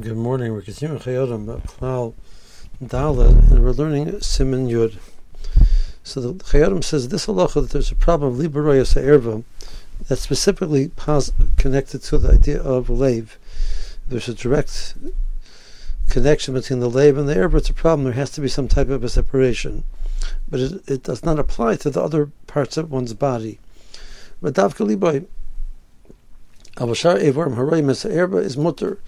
Good morning. We're continuing Chayei Adam uh, Klal Dalet, and we're learning Siman Yud. So the Chayei Adam says this halacha that there's a problem of liberoyas erva that's specifically pos- connected to the idea of lave. There's a direct connection between the lave and the erva. It's a problem. There has to be some type of a separation, but it, it does not apply to the other parts of one's body. But davka liboy. Avashar evorim haroyim erba is mutter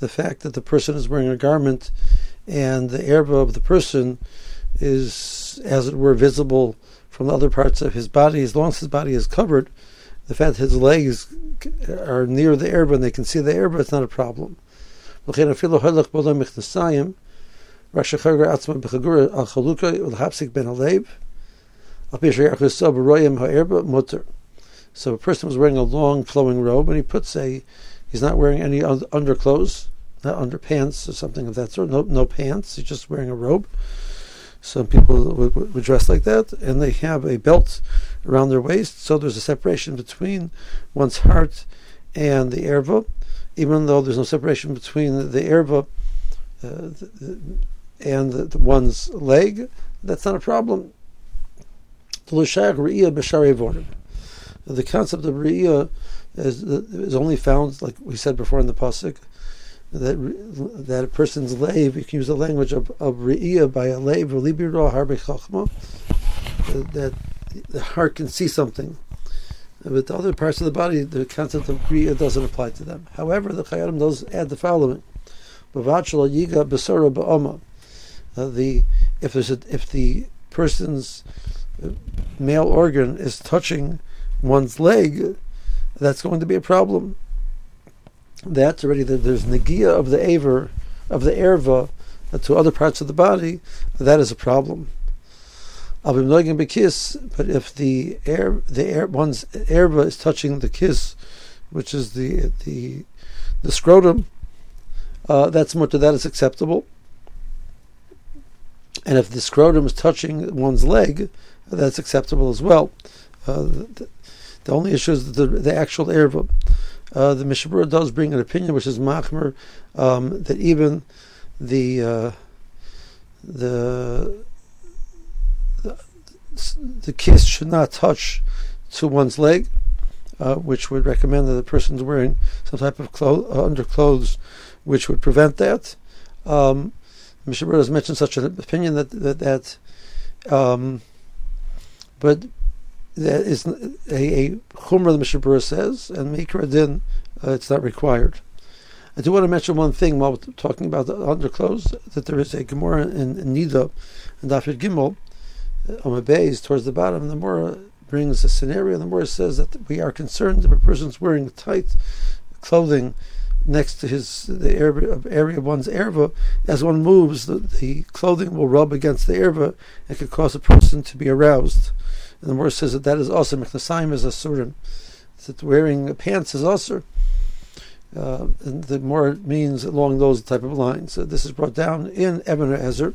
the fact that the person is wearing a garment and the erba of the person is, as it were, visible from the other parts of his body, as long as his body is covered, the fact that his legs are near the erba and they can see the erba, it's not a problem. So a person was wearing a long flowing robe and he puts a He's not wearing any underclothes, not underpants or something of that sort. No, no pants. He's just wearing a robe. Some people would, would, dress like that, and they have a belt around their waist. So there's a separation between one's heart and the erva, even though there's no separation between the, erva uh, and the, the one's leg. That's not a problem. The concept of riyah is, is only found, like we said before in the pasuk, that that a person's lave, you can use the language of, of re'iyah by a lave, that the heart can see something. But the other parts of the body, the concept of re'iyah doesn't apply to them. However, the Chayyim does add the following. Uh, the if there's a, if the person's male organ is touching one's leg, that's going to be a problem. That's already the, there's negia of the aver of the erva to other parts of the body. That is a problem. I'll be noggin be kiss, but if the air, the air, one's erva is touching the kiss, which is the the the scrotum, uh, that's of that is acceptable. And if the scrotum is touching one's leg, that's acceptable as well. Uh, the only issue is the, the actual erva. Uh, the Mishnah Berurah does bring an opinion which is machmer um, that even the, uh, the the the kiss should not touch to one's leg, uh, which would recommend that the person is wearing some type of clo- uh, underclothes, which would prevent that. Um, Mishnah Berurah has mentioned such an opinion that that, that um, but that is a, a chumrah the Mishnah Berurah says, and Mikra din, uh, it's not required. I do want to mention one thing while talking about the underclothes, that there is a Gemara in, Nida and Dafir Gimel, uh, on the base towards the bottom, the Gemara brings a scenario, the Gemara says that we are concerned if a person's wearing tight clothing next to his the area, area of one's erva, as one moves, the, the clothing will rub against the erva and could cause a person to be aroused. And the verse says that that is also mechnasayim is a surin. That wearing pants is also. Uh, and the more means along those type of lines. Uh, this is brought down in Eben Ezer,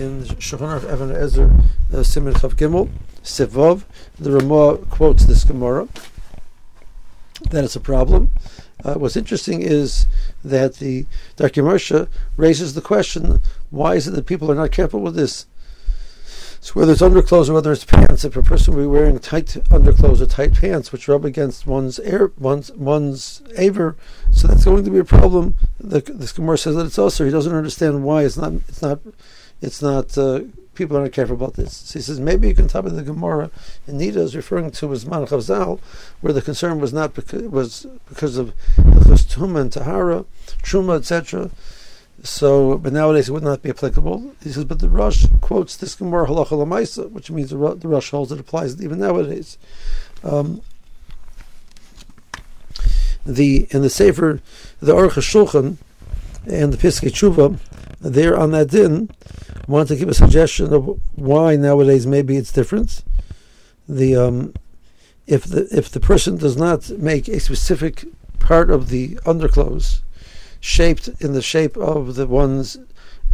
in the Shulchan of Eben Ezer, uh, Siman Chav Gimel, Sivov. The Ramah quotes this Gemara. That is a problem. Uh, what's interesting is that the Dr. Mersha raises the question: Why is it that people are not careful with this? So whether it's underclothes or whether it's pants, if a person will be wearing tight underclothes or tight pants which rub against one's air, one's one's aver, so that's going to be a problem. The, the Gemara says that it's also he doesn't understand why it's not it's not it's not uh, people aren't careful about this. So he says maybe you can tell me the Gemara in Nida is referring to his Man Chavzal, where the concern was not because was because of Tuma and Tahara, Truma, etc. So, but nowadays it would not be applicable. He says, but the Rosh quotes this Gemara halacha lamaisa, which means the, the Rosh holds it applies even nowadays. Um, the in the Sefer, the Aruch Shulchan and the Piskei Tshuva, there on that din, want to give a suggestion of why nowadays maybe it's different. The um, if the if the person does not make a specific part of the underclothes shaped in the shape of the one's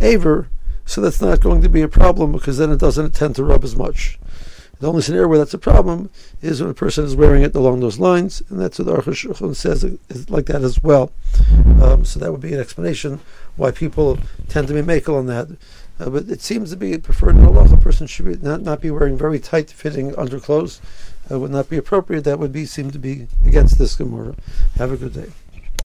aver, so that's not going to be a problem because then it doesn't tend to rub as much. The only scenario where that's a problem is when a person is wearing it along those lines, and that's what the Aruch Shulchan says is like that as well. Um, so that would be an explanation why people tend to be makel on that. Uh, but it seems to be preferred in Allah. A person should be, not, not be wearing very tight fitting underclothes. Uh, would not be appropriate. That would be seem to be against this Gemara. Have a good day.